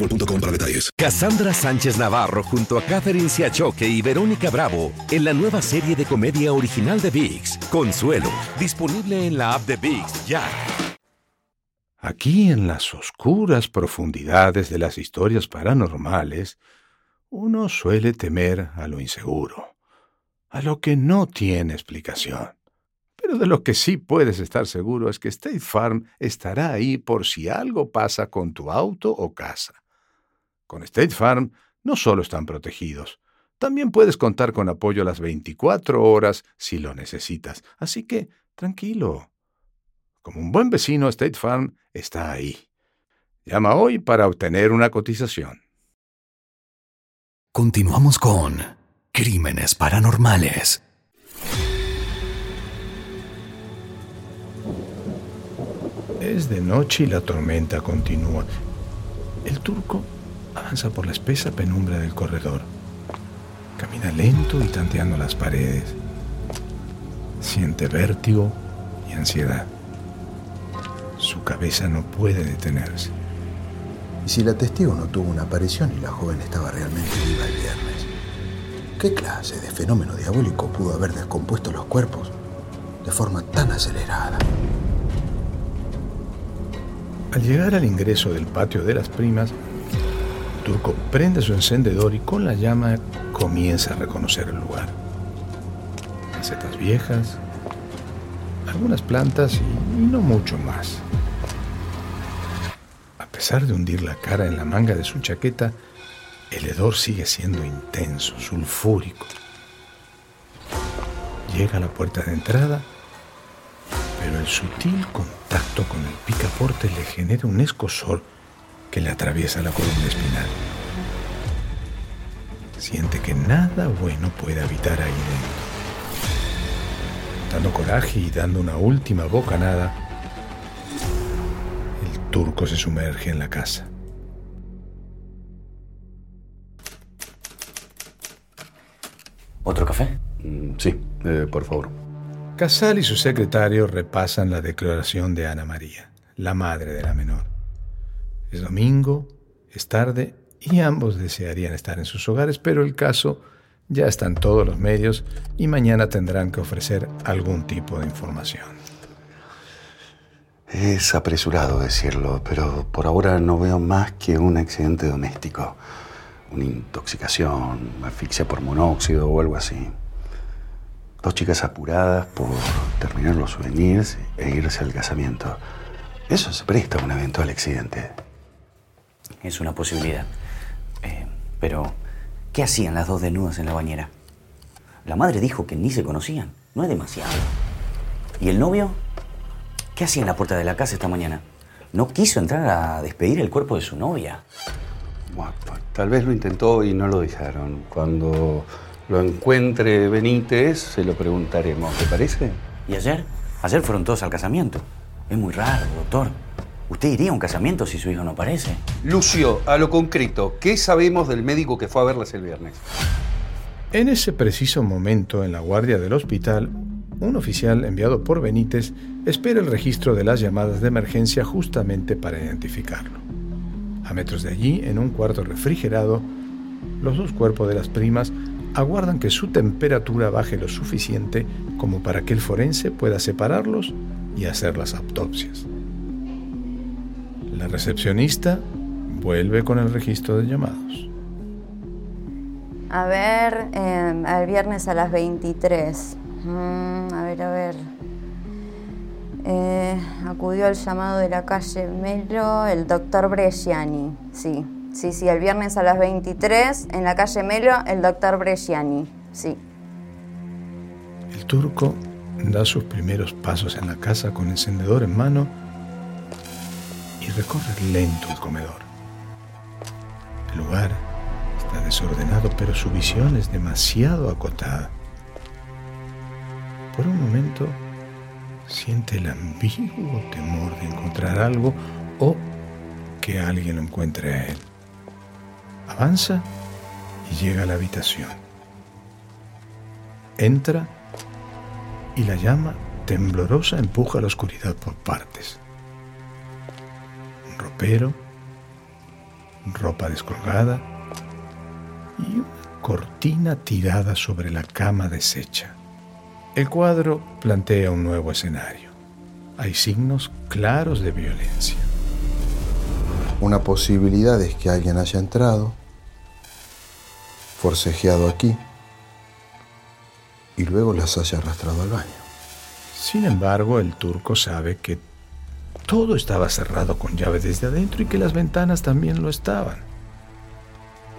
para detalles. Cassandra Sánchez Navarro junto a Catherine Siachoque y Verónica Bravo en la nueva serie de comedia original de VIX, Consuelo, disponible en la app de VIX ya. Aquí en las oscuras profundidades de las historias paranormales, uno suele temer a lo inseguro, a lo que no tiene explicación. Pero de lo que sí puedes estar seguro es que State Farm estará ahí por si algo pasa con tu auto o casa. Con State Farm no solo están protegidos, también puedes contar con apoyo a las 24 horas si lo necesitas. Así que, tranquilo. Como un buen vecino, State Farm está ahí. Llama hoy para obtener una cotización. Continuamos con Crímenes Paranormales. Es de noche y la tormenta continúa. El turco Avanza por la espesa penumbra del corredor. Camina lento y tanteando las paredes. Siente vértigo y ansiedad. Su cabeza no puede detenerse. ¿Y si la testigo no tuvo una aparición y la joven estaba realmente viva el viernes? ¿Qué clase de fenómeno diabólico pudo haber descompuesto los cuerpos de forma tan acelerada? Al llegar al ingreso del patio de las primas, turco prende su encendedor y con la llama comienza a reconocer el lugar. Macetas viejas, algunas plantas y no mucho más. A pesar de hundir la cara en la manga de su chaqueta, el hedor sigue siendo intenso, sulfúrico. Llega a la puerta de entrada, pero el sutil contacto con el picaporte le genera un escosor que le atraviesa la columna espinal. Siente que nada bueno puede habitar ahí dentro. Dando coraje y dando una última bocanada, turco se sumerge en la casa. ¿Otro café? Mm, sí, eh, por favor. Casal y su secretario repasan la declaración de Ana María, la madre de la menor. Es domingo, es tarde y ambos desearían estar en sus hogares, pero el caso ya está en todos los medios y mañana tendrán que ofrecer algún tipo de información. Es apresurado decirlo, pero por ahora no veo más que un accidente doméstico. Una intoxicación, asfixia por monóxido o algo así. Dos chicas apuradas por terminar los souvenirs e irse al casamiento. Eso se presta a un eventual accidente. Es una posibilidad. Eh, pero, ¿qué hacían las dos desnudas en la bañera? La madre dijo que ni se conocían. No es demasiado. ¿Y el novio? ¿Qué hacía en la puerta de la casa esta mañana? No quiso entrar a despedir el cuerpo de su novia. Bueno, tal vez lo intentó y no lo dejaron. Cuando lo encuentre Benítez, se lo preguntaremos. ¿Te parece? ¿Y ayer? Ayer fueron todos al casamiento. Es muy raro, doctor. ¿Usted iría a un casamiento si su hijo no aparece? Lucio, a lo concreto, ¿qué sabemos del médico que fue a verlas el viernes? En ese preciso momento, en la guardia del hospital, un oficial enviado por Benítez espera el registro de las llamadas de emergencia justamente para identificarlo. A metros de allí, en un cuarto refrigerado, los dos cuerpos de las primas aguardan que su temperatura baje lo suficiente como para que el forense pueda separarlos y hacer las autopsias. La recepcionista vuelve con el registro de llamados. A ver, eh, el viernes a las 23. Mm, a ver, a ver. Eh, acudió al llamado de la calle Melo el doctor Bresciani. Sí, sí, sí, el viernes a las 23 en la calle Melo el doctor Bresciani. Sí. El turco da sus primeros pasos en la casa con encendedor en mano y recorre lento el comedor. El lugar está desordenado, pero su visión es demasiado acotada. Por un momento siente el ambiguo temor de encontrar algo o que alguien lo encuentre a él. Avanza y llega a la habitación. Entra y la llama temblorosa empuja la oscuridad por partes. Ropero, ropa descolgada y una cortina tirada sobre la cama deshecha. El cuadro plantea un nuevo escenario. Hay signos claros de violencia. Una posibilidad es que alguien haya entrado, forcejeado aquí y luego las haya arrastrado al baño. Sin embargo, el turco sabe que todo estaba cerrado con llave desde adentro y que las ventanas también lo estaban,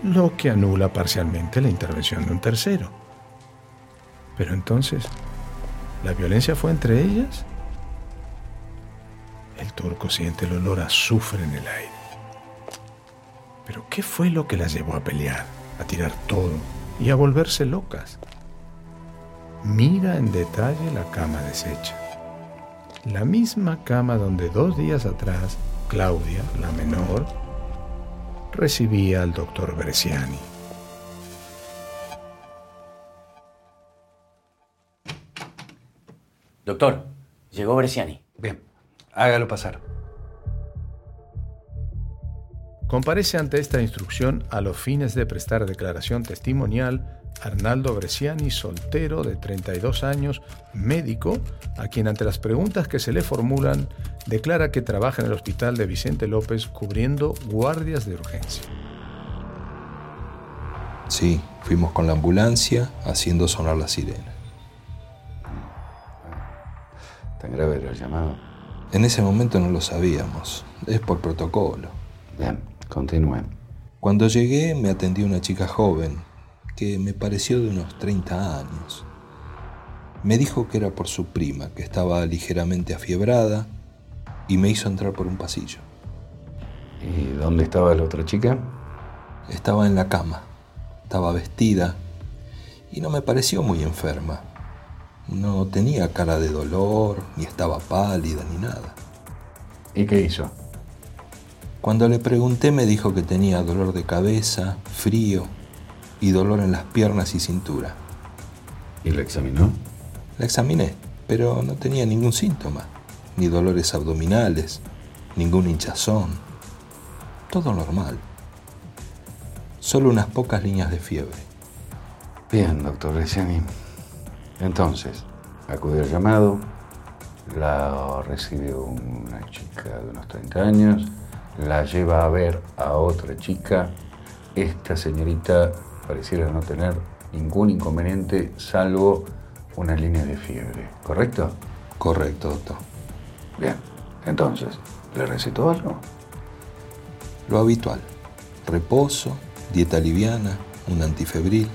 lo que anula parcialmente la intervención de un tercero. Pero entonces, ¿la violencia fue entre ellas? El turco siente el olor a azufre en el aire. ¿Pero qué fue lo que las llevó a pelear, a tirar todo y a volverse locas? Mira en detalle la cama deshecha. La misma cama donde dos días atrás Claudia, la menor, recibía al doctor Bresciani. Doctor, llegó Bresciani. Bien, hágalo pasar. Comparece ante esta instrucción a los fines de prestar declaración testimonial Arnaldo Bresciani, soltero de 32 años, médico, a quien ante las preguntas que se le formulan declara que trabaja en el hospital de Vicente López cubriendo guardias de urgencia. Sí, fuimos con la ambulancia haciendo sonar la sirena. ¿Tan grave era el llamado? En ese momento no lo sabíamos. Es por protocolo. Bien, continúen. Cuando llegué me atendió una chica joven que me pareció de unos 30 años. Me dijo que era por su prima, que estaba ligeramente afiebrada, y me hizo entrar por un pasillo. ¿Y dónde estaba la otra chica? Estaba en la cama. Estaba vestida y no me pareció muy enferma. No tenía cara de dolor, ni estaba pálida, ni nada. ¿Y qué hizo? Cuando le pregunté me dijo que tenía dolor de cabeza, frío y dolor en las piernas y cintura. ¿Y la examinó? La examiné, pero no tenía ningún síntoma, ni dolores abdominales, ningún hinchazón. Todo normal. Solo unas pocas líneas de fiebre. Bien, doctor Bresciani. Entonces, acude al llamado, la recibe una chica de unos 30 años, la lleva a ver a otra chica. Esta señorita pareciera no tener ningún inconveniente salvo una línea de fiebre, ¿correcto? Correcto, doctor. Bien, entonces, ¿le recetó algo? Lo habitual. Reposo, dieta liviana, un antifebril.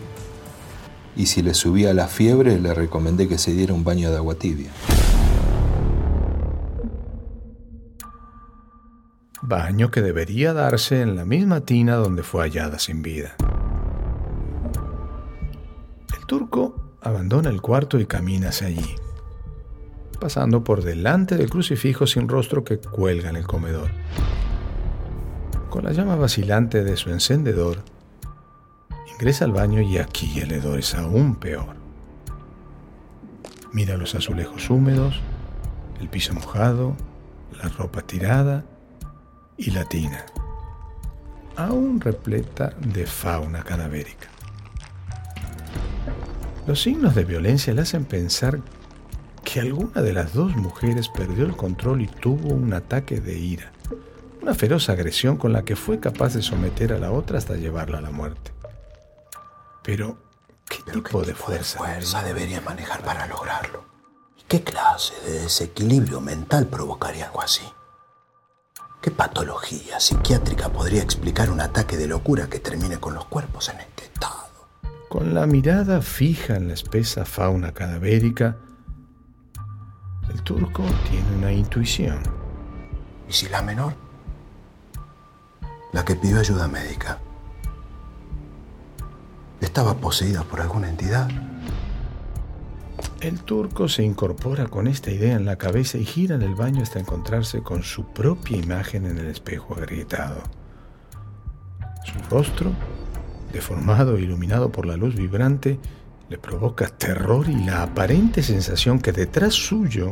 Y si le subía la fiebre, le recomendé que se diera un baño de agua tibia. Baño que debería darse en la misma tina donde fue hallada sin vida. Turco abandona el cuarto y camina hacia allí, pasando por delante del crucifijo sin rostro que cuelga en el comedor. Con la llama vacilante de su encendedor, ingresa al baño y aquí el hedor es aún peor. Mira los azulejos húmedos, el piso mojado, la ropa tirada y la tina, aún repleta de fauna cadavérica. Los signos de violencia le hacen pensar que alguna de las dos mujeres perdió el control y tuvo un ataque de ira, una feroz agresión con la que fue capaz de someter a la otra hasta llevarla a la muerte. Pero, ¿qué tipo de fuerza? fuerza debería manejar para lograrlo? ¿Y qué clase de desequilibrio mental provocaría algo así? ¿Qué patología psiquiátrica podría explicar un ataque de locura que termine con los cuerpos en este estado? Con la mirada fija en la espesa fauna cadavérica, el turco tiene una intuición. ¿Y si la menor? La que pidió ayuda médica. ¿Estaba poseída por alguna entidad? El turco se incorpora con esta idea en la cabeza y gira en el baño hasta encontrarse con su propia imagen en el espejo agrietado. Su rostro, deformado e iluminado por la luz vibrante, le provoca terror y la aparente sensación que detrás suyo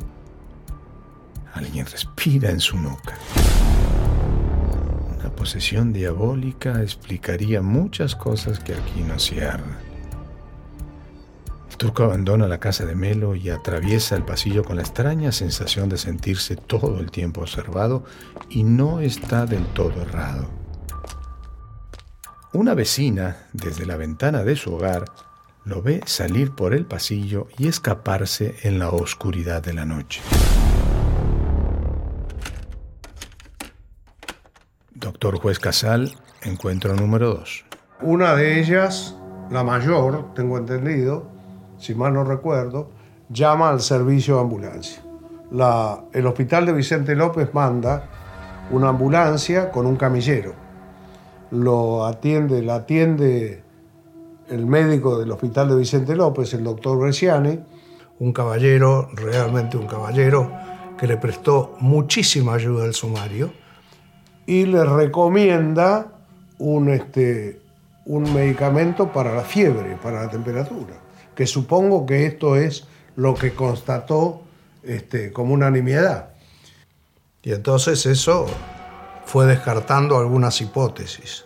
alguien respira en su nuca. Una posesión diabólica explicaría muchas cosas que aquí no cierran. El turco abandona la casa de Melo y atraviesa el pasillo con la extraña sensación de sentirse todo el tiempo observado y no está del todo errado. Una vecina, desde la ventana de su hogar, lo ve salir por el pasillo y escaparse en la oscuridad de la noche. Doctor Juez Casal, encuentro número 2. Una de ellas, la mayor, tengo entendido, si mal no recuerdo, llama al servicio de ambulancia. La- el hospital de Vicente López manda una ambulancia con un camillero. Lo atiende, la atiende el médico del hospital de Vicente López, el doctor Bresciani, un caballero, realmente un caballero, que le prestó muchísima ayuda al sumario y le recomienda un, este, un medicamento para la fiebre, para la temperatura, que supongo que esto es lo que constató este, como una nimiedad. Y entonces eso fue descartando algunas hipótesis.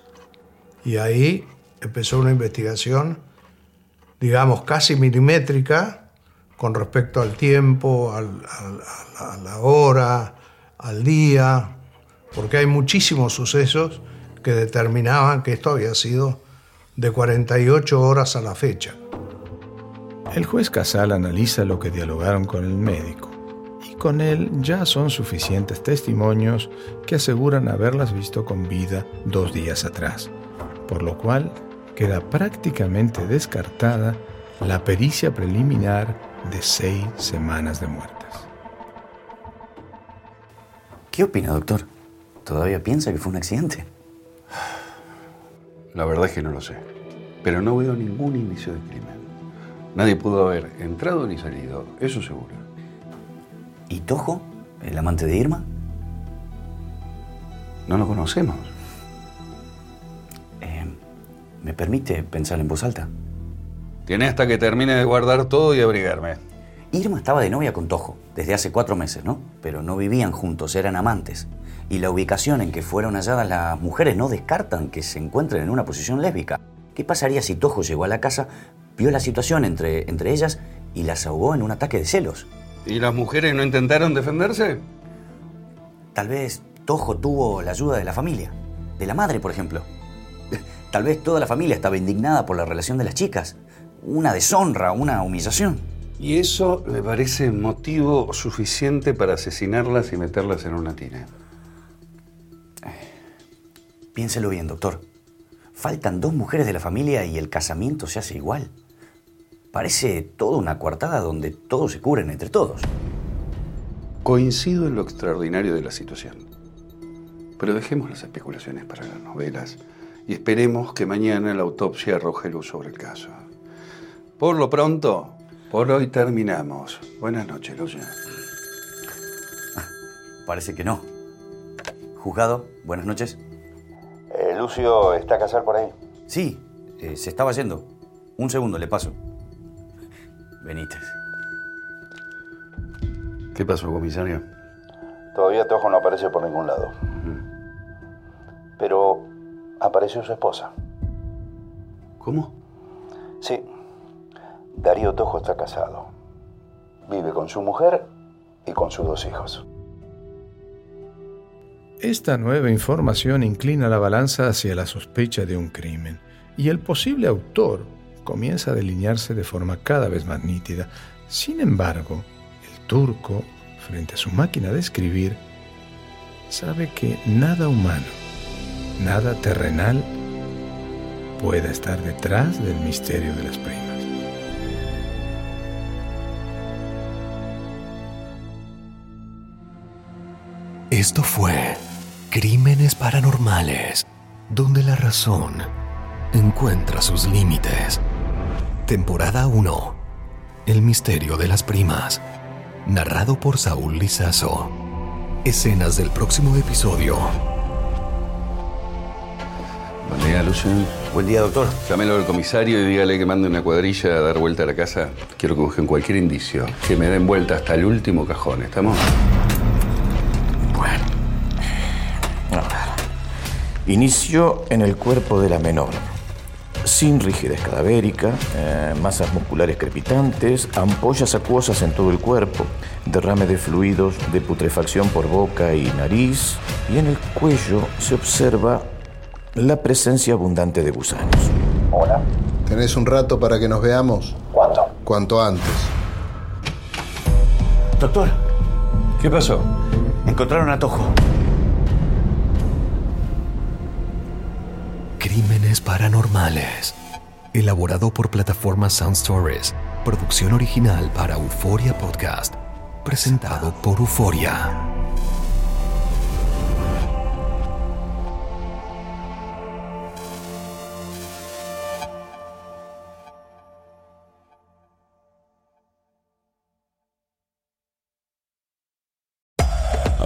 Y ahí empezó una investigación, digamos, casi milimétrica con respecto al tiempo, al- al- a la- a la hora, al día, porque hay muchísimos sucesos que determinaban que esto había sido de 48 horas a la fecha. El juez Casal analiza lo que dialogaron con el médico y con él ya son suficientes testimonios que aseguran haberlas visto con vida dos días atrás, por lo cual queda prácticamente descartada la pericia preliminar de seis semanas de muertes. ¿Qué opina, doctor? ¿Todavía piensa que fue un accidente? La verdad es que no lo sé. Pero no veo ningún indicio de crimen. Nadie pudo haber entrado ni salido, eso seguro. ¿Y Tojo? ¿El amante de Irma? No lo conocemos. ¿Me permite pensar en voz alta? Tiene hasta que termine de guardar todo y abrigarme. Irma estaba de novia con Tojo desde hace cuatro meses, ¿no? Pero no vivían juntos, eran amantes. Y la ubicación en que fueron halladas las mujeres no descartan que se encuentren en una posición lésbica. ¿Qué pasaría si Tojo llegó a la casa, vio la situación entre, entre ellas y las ahogó en un ataque de celos? ¿Y las mujeres no intentaron defenderse? Tal vez Tojo tuvo la ayuda de la familia, de la madre, por ejemplo. Tal vez toda la familia estaba indignada por la relación de las chicas. Una deshonra, una humillación. Y eso le parece motivo suficiente para asesinarlas y meterlas en una tina. Piénselo bien, doctor. Faltan dos mujeres de la familia y el casamiento se hace igual. Parece toda una coartada donde todos se cubren entre todos. Coincido en lo extraordinario de la situación. Pero dejemos las especulaciones para las novelas y esperemos que mañana la autopsia arroje luz sobre el caso. Por lo pronto, por hoy terminamos. Buenas noches, Lucia. Parece que no. Juzgado, buenas noches. Eh, Lucio, ¿está Casal por ahí? Sí, eh, se estaba yendo. Un segundo, le paso. Benítez. ¿Qué pasó, comisario? Todavía Tojo no aparece por ningún lado. Apareció su esposa. ¿Cómo? Sí. Darío Tojo está casado. Vive con su mujer y con sus dos hijos. Esta nueva información inclina la balanza hacia la sospecha de un crimen y el posible autor comienza a delinearse de forma cada vez más nítida. Sin embargo, el turco, frente a su máquina de escribir, sabe que nada humano, nada terrenal pueda estar detrás del misterio de las primas. Esto fue Crímenes Paranormales, donde la razón encuentra sus límites. Temporada 1. El misterio de las primas. Narrado por Saúl Lizazo. Escenas del próximo episodio. Buen día, Lucio. Buen día, doctor. Llámelo al comisario y dígale que mande una cuadrilla a dar vuelta a la casa. Quiero que busquen cualquier indicio. Que me den vuelta hasta el último cajón. ¿Estamos? Inicio en el cuerpo de la menor. Sin rigidez cadavérica, eh, masas musculares crepitantes, ampollas acuosas en todo el cuerpo, derrame de fluidos de putrefacción por boca y nariz, y en el cuello se observa la presencia abundante de gusanos. Hola. ¿Tenés un rato para que nos veamos? ¿Cuánto? Cuanto antes. Doctor, ¿Qué pasó? encontraron a Tojo. Crímenes Paranormales. Elaborado por plataforma Sound Stories. Producción original para Euforia Podcast. Presentado por Euforia.